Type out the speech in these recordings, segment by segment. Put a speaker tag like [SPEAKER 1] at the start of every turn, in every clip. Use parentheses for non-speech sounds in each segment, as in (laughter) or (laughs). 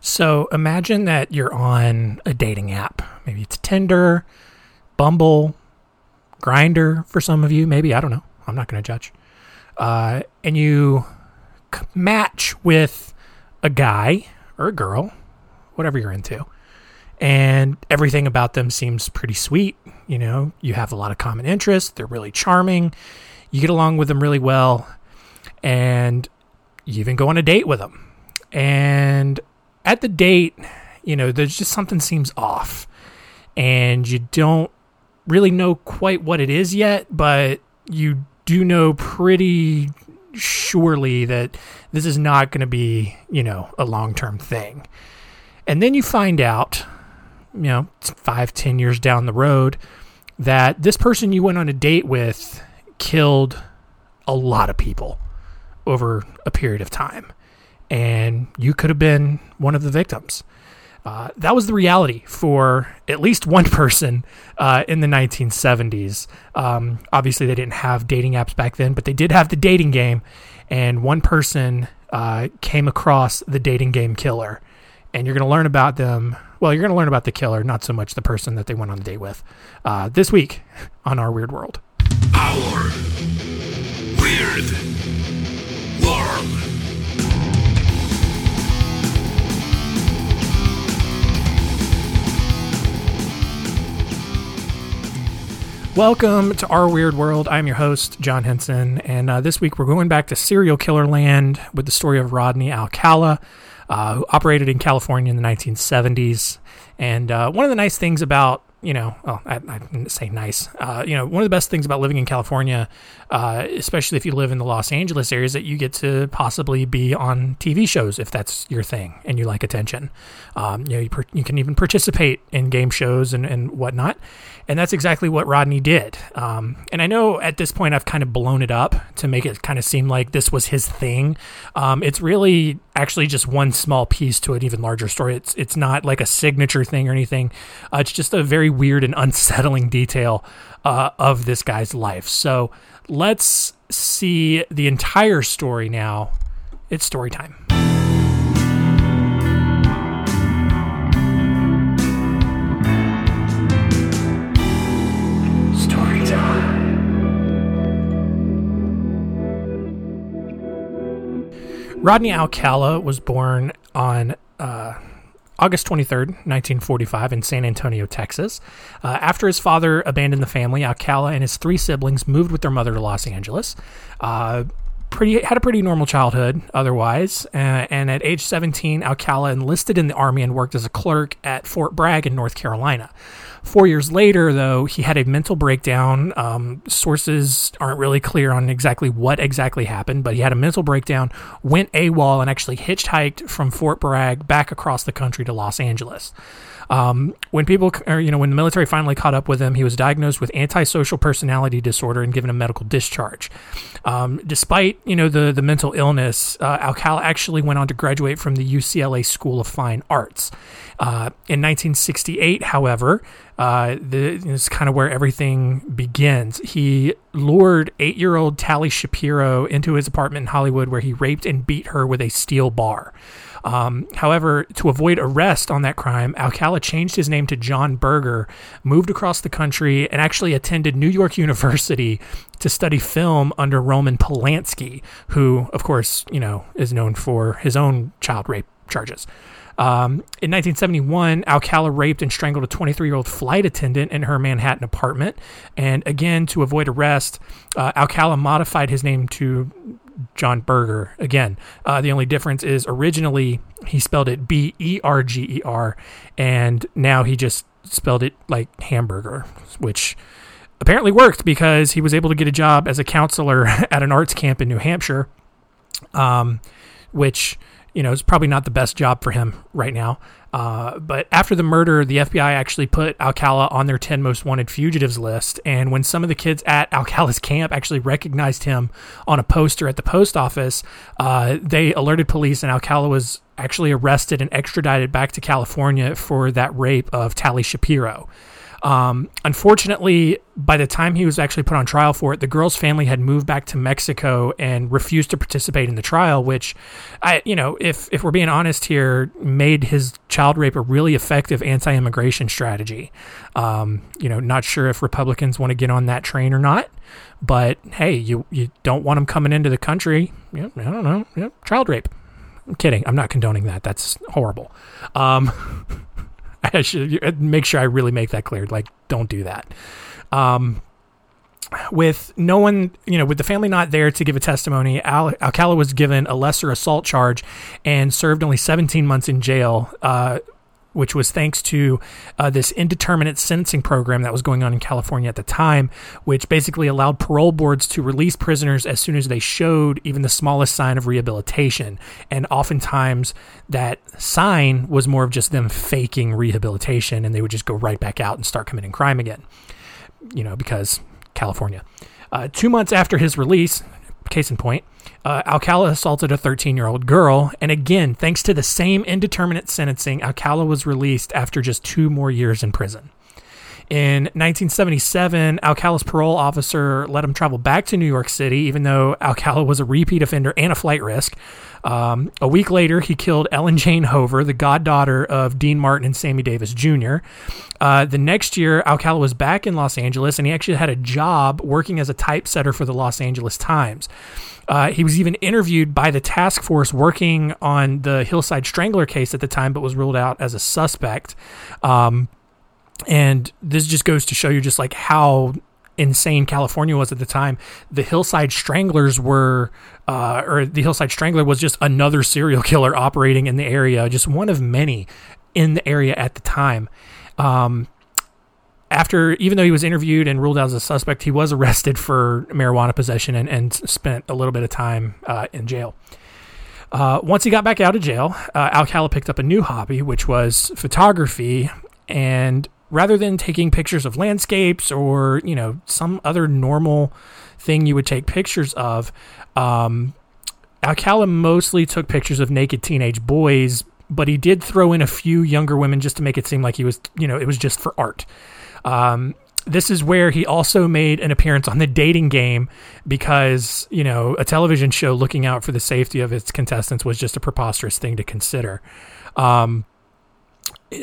[SPEAKER 1] So imagine that you're on a dating app. Maybe it's Tinder, Bumble, Grindr for some of you. Maybe I don't know. I'm not going to judge. Uh, and you match with a guy or a girl, whatever you're into, and everything about them seems pretty sweet. You know, you have a lot of common interests. They're really charming. You get along with them really well, and you even go on a date with them. And at the date, you know, there's just something seems off, and you don't really know quite what it is yet, but you do know pretty surely that this is not going to be, you know, a long term thing. And then you find out, you know, five, ten years down the road, that this person you went on a date with killed a lot of people over a period of time. And you could have been one of the victims. Uh, that was the reality for at least one (laughs) person uh, in the 1970s. Um, obviously, they didn't have dating apps back then, but they did have the dating game. And one person uh, came across the dating game killer. And you're going to learn about them. Well, you're going to learn about the killer, not so much the person that they went on a date with. Uh, this week (laughs) on Our Weird World.
[SPEAKER 2] Our Weird World.
[SPEAKER 1] Welcome to Our Weird World. I'm your host, John Henson, and uh, this week we're going back to serial killer land with the story of Rodney Alcala, uh, who operated in California in the 1970s. And uh, one of the nice things about you know, well, I, I say nice. Uh, you know, one of the best things about living in California, uh, especially if you live in the Los Angeles area, is that you get to possibly be on TV shows if that's your thing and you like attention. Um, you know, you, per, you, can even participate in game shows and, and whatnot. And that's exactly what Rodney did. Um, and I know at this point I've kind of blown it up to make it kind of seem like this was his thing. Um, it's really actually just one small piece to an even larger story. It's it's not like a signature thing or anything. Uh, it's just a very weird and (laughs) unsettling detail uh, of this guy's life. So let's see the entire story now. It's story time. Rodney Alcala was born on uh, August 23rd, 1945, in San Antonio, Texas. Uh, after his father abandoned the family, Alcala and his three siblings moved with their mother to Los Angeles. Uh, pretty had a pretty normal childhood otherwise. Uh, and at age 17, Alcala enlisted in the army and worked as a clerk at Fort Bragg in North Carolina. Four years later, though, he had a mental breakdown. Um, sources aren't really clear on exactly what exactly happened, but he had a mental breakdown, went AWOL, and actually hitchhiked from Fort Bragg back across the country to Los Angeles. Um, when people, or, you know, when the military finally caught up with him, he was diagnosed with antisocial personality disorder and given a medical discharge. Um, despite, you know, the the mental illness, uh, Alcala actually went on to graduate from the UCLA School of Fine Arts. Uh, in 1968, however, uh, the, this is kind of where everything begins. He lured eight year old Tali Shapiro into his apartment in Hollywood where he raped and beat her with a steel bar. Um, however, to avoid arrest on that crime, Alcala changed his name to John Berger, moved across the country, and actually attended New York (laughs) University to study film under Roman Polanski, who, of course, you know, is known for his own child rape charges. Um, in 1971, Alcala raped and strangled a 23 year old flight attendant in her Manhattan apartment. And again, to avoid arrest, uh, Alcala modified his name to John Burger. Again, uh, the only difference is originally he spelled it B E R G E R, and now he just spelled it like hamburger, which apparently worked because he was able to get a job as a counselor (laughs) at an arts camp in New Hampshire, um, which you know it's probably not the best job for him right now. Uh, but after the murder, the FBI actually put Alcala on their 10 most wanted fugitives list. And when some of the kids at (laughs) Alcala's camp actually recognized him on a poster at the post office, uh, they alerted police, and Alcala was actually arrested and extradited back to California for that rape of Tali Shapiro. Um, unfortunately, by the time he was actually put on trial for it, the girl's family had moved back to Mexico and refused to participate in the trial. Which, I, you know, if if we're being honest here, made his child rape a really effective anti-immigration strategy. Um, you know, not sure if Republicans want to get on that train or not, but hey, you you don't want them coming into the country. Yeah, I don't know, yeah, child rape. I'm kidding. I'm not condoning that. That's horrible. Um, (laughs) (laughs) I should make sure I really make that clear. Like, don't do that. Um, with no one, you know, with the family not there to give a testimony, Al- Alcala was given a lesser assault charge and served only 17 months in jail. Uh, which was thanks to uh, this indeterminate sentencing program that was going on in California at the time, which basically allowed parole boards to release prisoners as soon as they showed even the smallest sign of rehabilitation. And oftentimes, that sign was more of just them faking rehabilitation, and they would just go right back out and start committing crime again, you know, because California. Uh, two months after his release, case in point, uh, Alcala assaulted a 13 year old girl. And again, thanks to the same indeterminate sentencing, Alcala was released after just two more years in prison. In 1977, Alcala's parole officer let him travel back to New York City, even though Alcala was a repeat offender and a flight risk. Um, a week later, he killed Ellen Jane Hover, the goddaughter of Dean Martin and Sammy Davis Jr. Uh, the next year, Alcala was back in Los Angeles, and he actually had a job working as a typesetter for the Los Angeles Times. Uh, he was even interviewed by the task force working on the Hillside Strangler case at the time, but was ruled out as a suspect. Um, and this just goes to show you just like how insane California was at the time. The Hillside Stranglers were, uh, or the Hillside Strangler was just another serial killer operating in the area, just one of many in the area at the time. Um, after, even though he was interviewed and ruled out as a suspect, he was arrested for marijuana possession and, and spent a little bit of time uh, in jail. Uh, once he got back out of jail, uh, Alcala picked up a new hobby, which was photography. And rather than taking pictures of landscapes or you know some other normal thing you would take pictures of, um, Alcala mostly took pictures of naked teenage boys, but he did throw in a few younger women just to make it seem like he was you know it was just for art. Um, this is where he also made an appearance on the dating game because, you know, a television show looking out for the safety of its contestants was just a preposterous thing to consider. Um,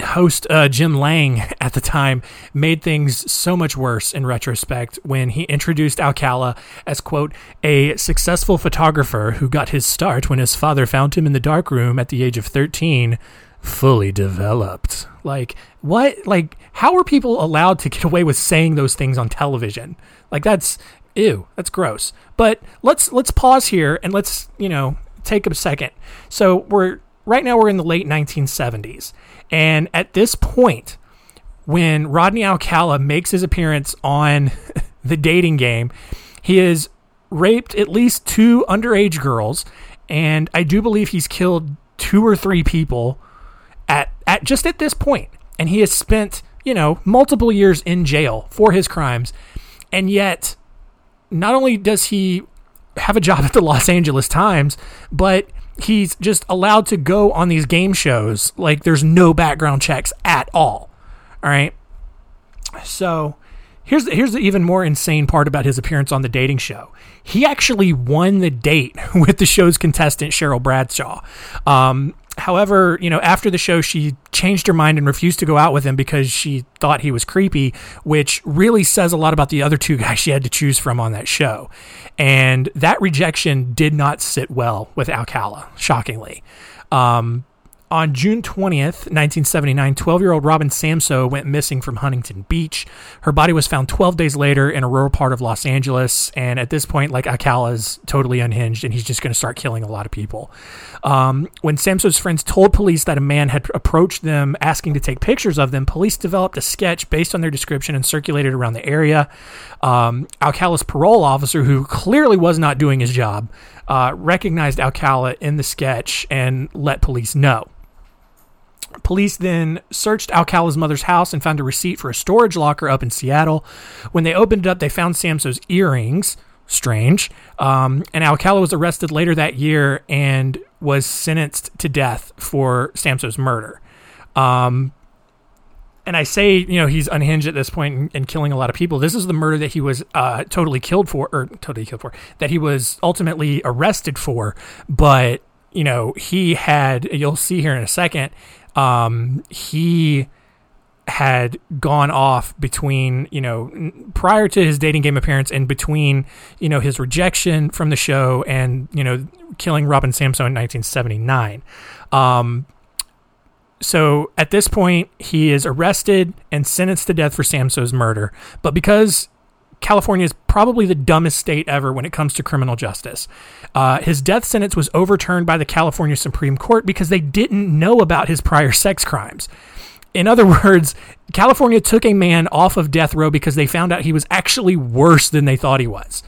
[SPEAKER 1] host uh, Jim Lange (laughs) at the time made things so much worse in retrospect when he introduced Alcala as quote a successful photographer who got his start when his father found him in the darkroom at the age of 13 fully developed. Like, what? Like, how are people allowed to get away with saying those things on television? Like, that's ew. That's gross. But let's let's pause here and let's you know take a second. So we're right now we're in the late 1970s, and at this point, when Rodney Alcala makes his appearance on (laughs) the dating game, he has raped at least two underage girls, and I do believe he's killed two or three people at at just at this point. and he has spent you know multiple years in jail for his crimes, and yet not only does he have a job at the Los Angeles Times, but he's just allowed to go on these game shows like there's no background checks at all. All right. So here's the, here's the even more insane part about his appearance on the dating show. He actually won the date (laughs) with the show's contestant Cheryl Bradshaw. Um, However, you know, after the show, she changed her mind and refused to go out with him because she thought he was creepy, which really says a lot about the other two (laughs) guys she had to choose from on that show. And that rejection did not sit well with Alcala, shockingly. Um, on June 20th, 1979, 12 year old Robin Samsoe went missing from Huntington Beach. Her body was found 12 days later in a rural part of Los Angeles. And at this point, like Alcala is totally unhinged and he's just going to start killing a lot of people. Um, when Samsoe's friends told police that a man had approached them asking to take pictures of them, police developed a sketch based on their description and circulated around the area. Um, Alcala's parole officer, who clearly was not doing his job, uh, recognized Alcala in the sketch and let police know. Police then searched Alcala's mother's house and found a receipt for a storage locker up in Seattle. When they opened it up, they found Samsoe's earrings. Strange. Um, and Alcala was arrested later that year and was sentenced to death for Samsoe's murder. Um, and I say, you know, he's unhinged at this point and killing a lot of people. This is the murder that he was uh, totally killed for, or totally killed for, that he was ultimately arrested for. But you know, he had. You'll see here in a second. Um, he had gone off between you know prior to his dating game appearance and between you know his rejection from the show and you know killing Robin Samsoe in 1979. Um, so at this point, he is arrested and sentenced to death for Samsoe's murder. But because California is probably the dumbest state ever when it comes to criminal justice. Uh, his death sentence was overturned by the California Supreme Court because they didn't know about his prior (laughs) sex crimes. In other (laughs) words, California took a man off of death row because they found out he was actually worse than they thought he was.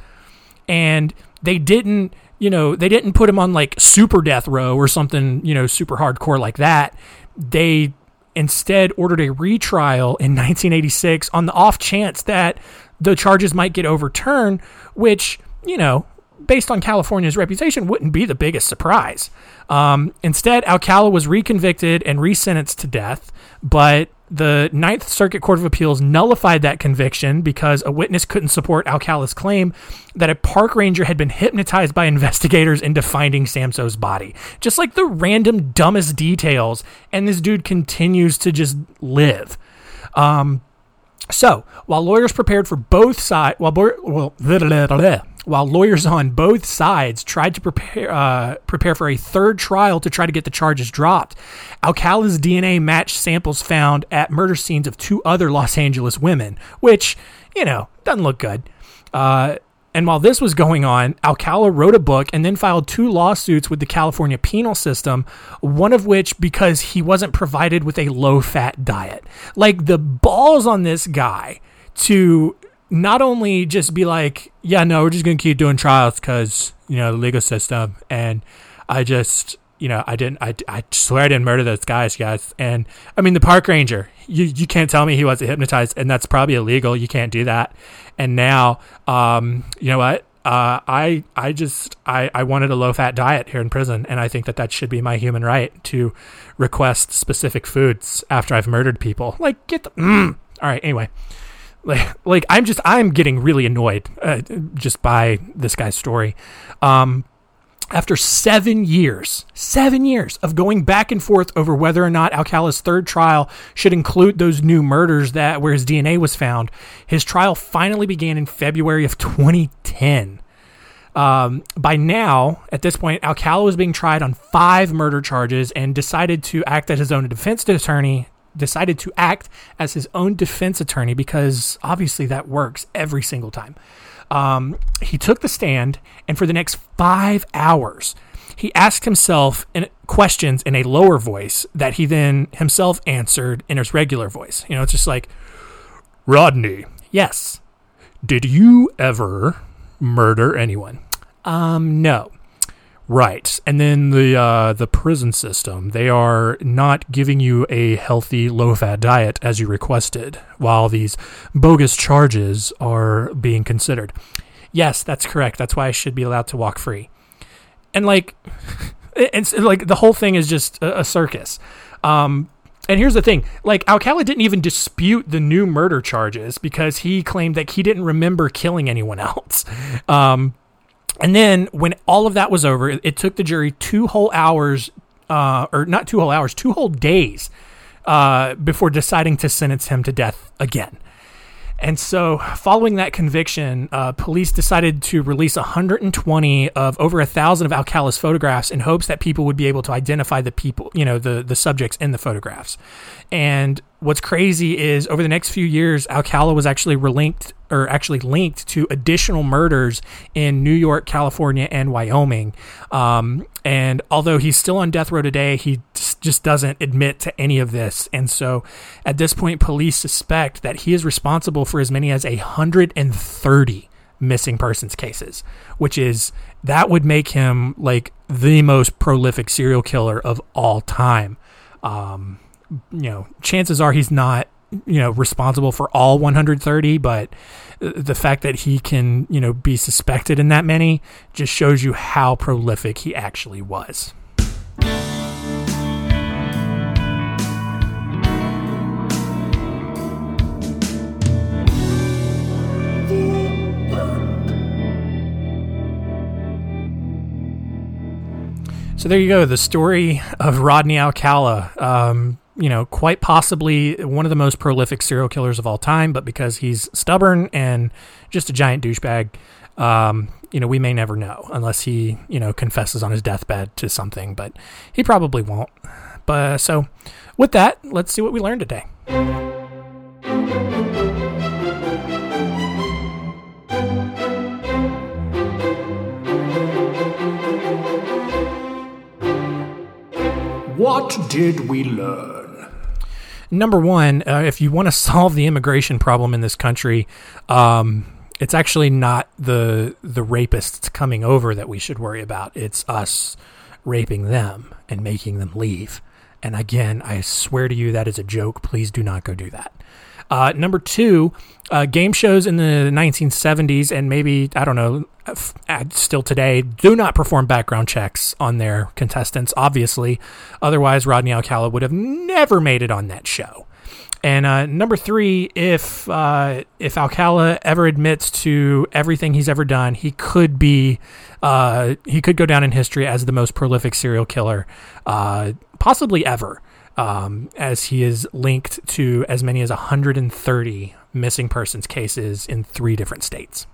[SPEAKER 1] And they didn't, you know, they didn't put him on like super death row or something, you know, super hardcore like that. They instead ordered a retrial in (laughs) 1986 on the off chance that the charges might get overturned, which, you know, based on California's reputation, wouldn't be the biggest surprise. Um, instead, Alcala was reconvicted and resentenced to death, but the Ninth Circuit Court of Appeals nullified that conviction because a witness couldn't support Alcala's claim that a park ranger had been hypnotized by investigators into finding Samsoe's body. Just like the random dumbest details, and this dude continues to just live. Um, so, while lawyers prepared for both sides, while, well, (laughs) while lawyers on both sides tried to prepare uh, prepare for a third trial to try to get the charges dropped, Alcala's DNA matched samples found at murder scenes of two other Los Angeles women, which you know doesn't look good. Uh, and while this was going on, Alcala wrote a book and then filed two lawsuits with the California penal system, one of which because he wasn't provided with a low fat diet. Like the balls on this guy to not only just be like, yeah, no, we're just going to keep doing trials because, you know, the legal system. And I just, you know, I didn't, I, I swear I didn't murder those guys, guys. And I mean, the park ranger, you, you can't tell me he wasn't hypnotized, and that's probably illegal. You can't do that. And now, um, you know what? Uh, I I just I, I wanted a low fat diet here in prison, and I think that that should be my human right to request specific foods after I've murdered people. Like get the mm. all right. Anyway, like like I'm just I'm getting really annoyed uh, just by this guy's story. Um, after seven years, seven years of going back and forth over whether or not Alcala's third trial should include those new murders that where his DNA was found, his trial finally began in February of 2010. Um, by now, at this point, Alcala was being tried on five murder charges and decided to act as his own defense attorney. Decided to act as his own defense attorney because obviously that works every single time. Um, he took the stand, and for the next five hours, he asked himself in, questions in a lower voice that he then himself answered in his regular voice. You know, it's just like, Rodney, yes, did you ever murder anyone? Um, no. Right. And then the uh, the prison system, they are not giving you a healthy low fat diet as you requested, while these bogus charges are being considered. Yes, that's correct. That's why I should be allowed to walk free. And like (laughs) it's like the whole thing is just a, a circus. Um, and here's the thing like Alcala didn't even dispute the new murder charges because he claimed that he didn't remember killing anyone (laughs) else. Um, and then when all of that was over, it, took the jury two whole hours, uh, or not two whole hours, two whole days uh, before deciding to sentence him to death again. And so, following that conviction, uh, police decided to release 120 of over a thousand of Alcala's photographs in hopes that people would be able to identify the people, you know, the the subjects in the photographs. And what's crazy is over the next few years, Alcala was actually relinked or actually linked to additional murders in New York, California, and Wyoming. Um, and although he's still on death row today, he just doesn't admit to any of this. And so at this point, police suspect that he is responsible for as many as 130 missing persons cases, which is that would make him like the most prolific serial killer of all time. Um, you know, chances are he's not you know responsible for all 130 but the fact that he can you know be suspected in that many just shows you how prolific he actually was So there you go, the story of Rodney Alcala. Um, you know, quite possibly one of the most prolific serial killers of all time, but because he's stubborn and just a giant douchebag, um, you know, we may never know unless he, you know, confesses on his deathbed to something, but he probably won't. But so, with that, let's see what we learned today.
[SPEAKER 2] What did we learn?
[SPEAKER 1] Number one, uh, if you want to (laughs) solve the immigration problem in this country, um, it's actually not the the rapists coming over that we should worry about. It's us raping them and making them leave. And again, I swear to you that is a joke. Please do not go do that. Uh, number two, uh, game shows in the 1970s and maybe, I don't know, still today, do not perform background checks on their contestants, obviously. Otherwise, Rodney Alcala would have never made it on that show. And uh, number three, if uh, if Alcala ever admits to everything he's ever done, he could be uh, he could go down in history as the most prolific serial killer, uh, possibly ever, um, as he is linked to as many as 130 missing persons cases in three different states.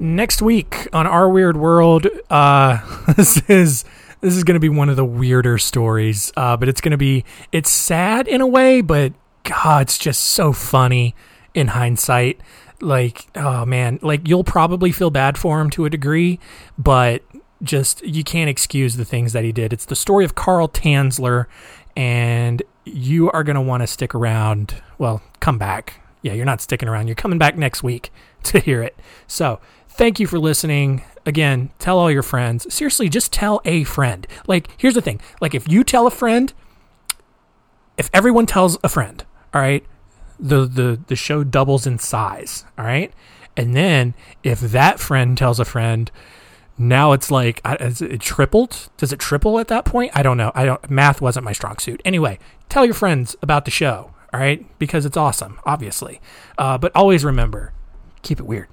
[SPEAKER 1] next week on our weird world uh (laughs) this is this is going to be one of the weirder stories uh but it's going to be it's sad in a way but god it's just so funny in hindsight like oh man like you'll probably feel bad for him to a degree but just you can't excuse the things that he did it's the story of carl tanzler and you are going to want to stick around well come back yeah you're not sticking around you're coming back next week (laughs) to hear it so thank you for listening. Again, tell all your friends. Seriously, just tell a friend. Like, here's the thing. Like, if you tell a friend, if everyone tells a friend, all right, the the the show doubles in size, all right? And then if that friend tells a friend, now it's like it tripled? Does it triple at that point? I don't know. I don't math wasn't my strong suit. Anyway, tell your friends about the show, all right? Because it's awesome, obviously. Uh, but always remember, keep it weird.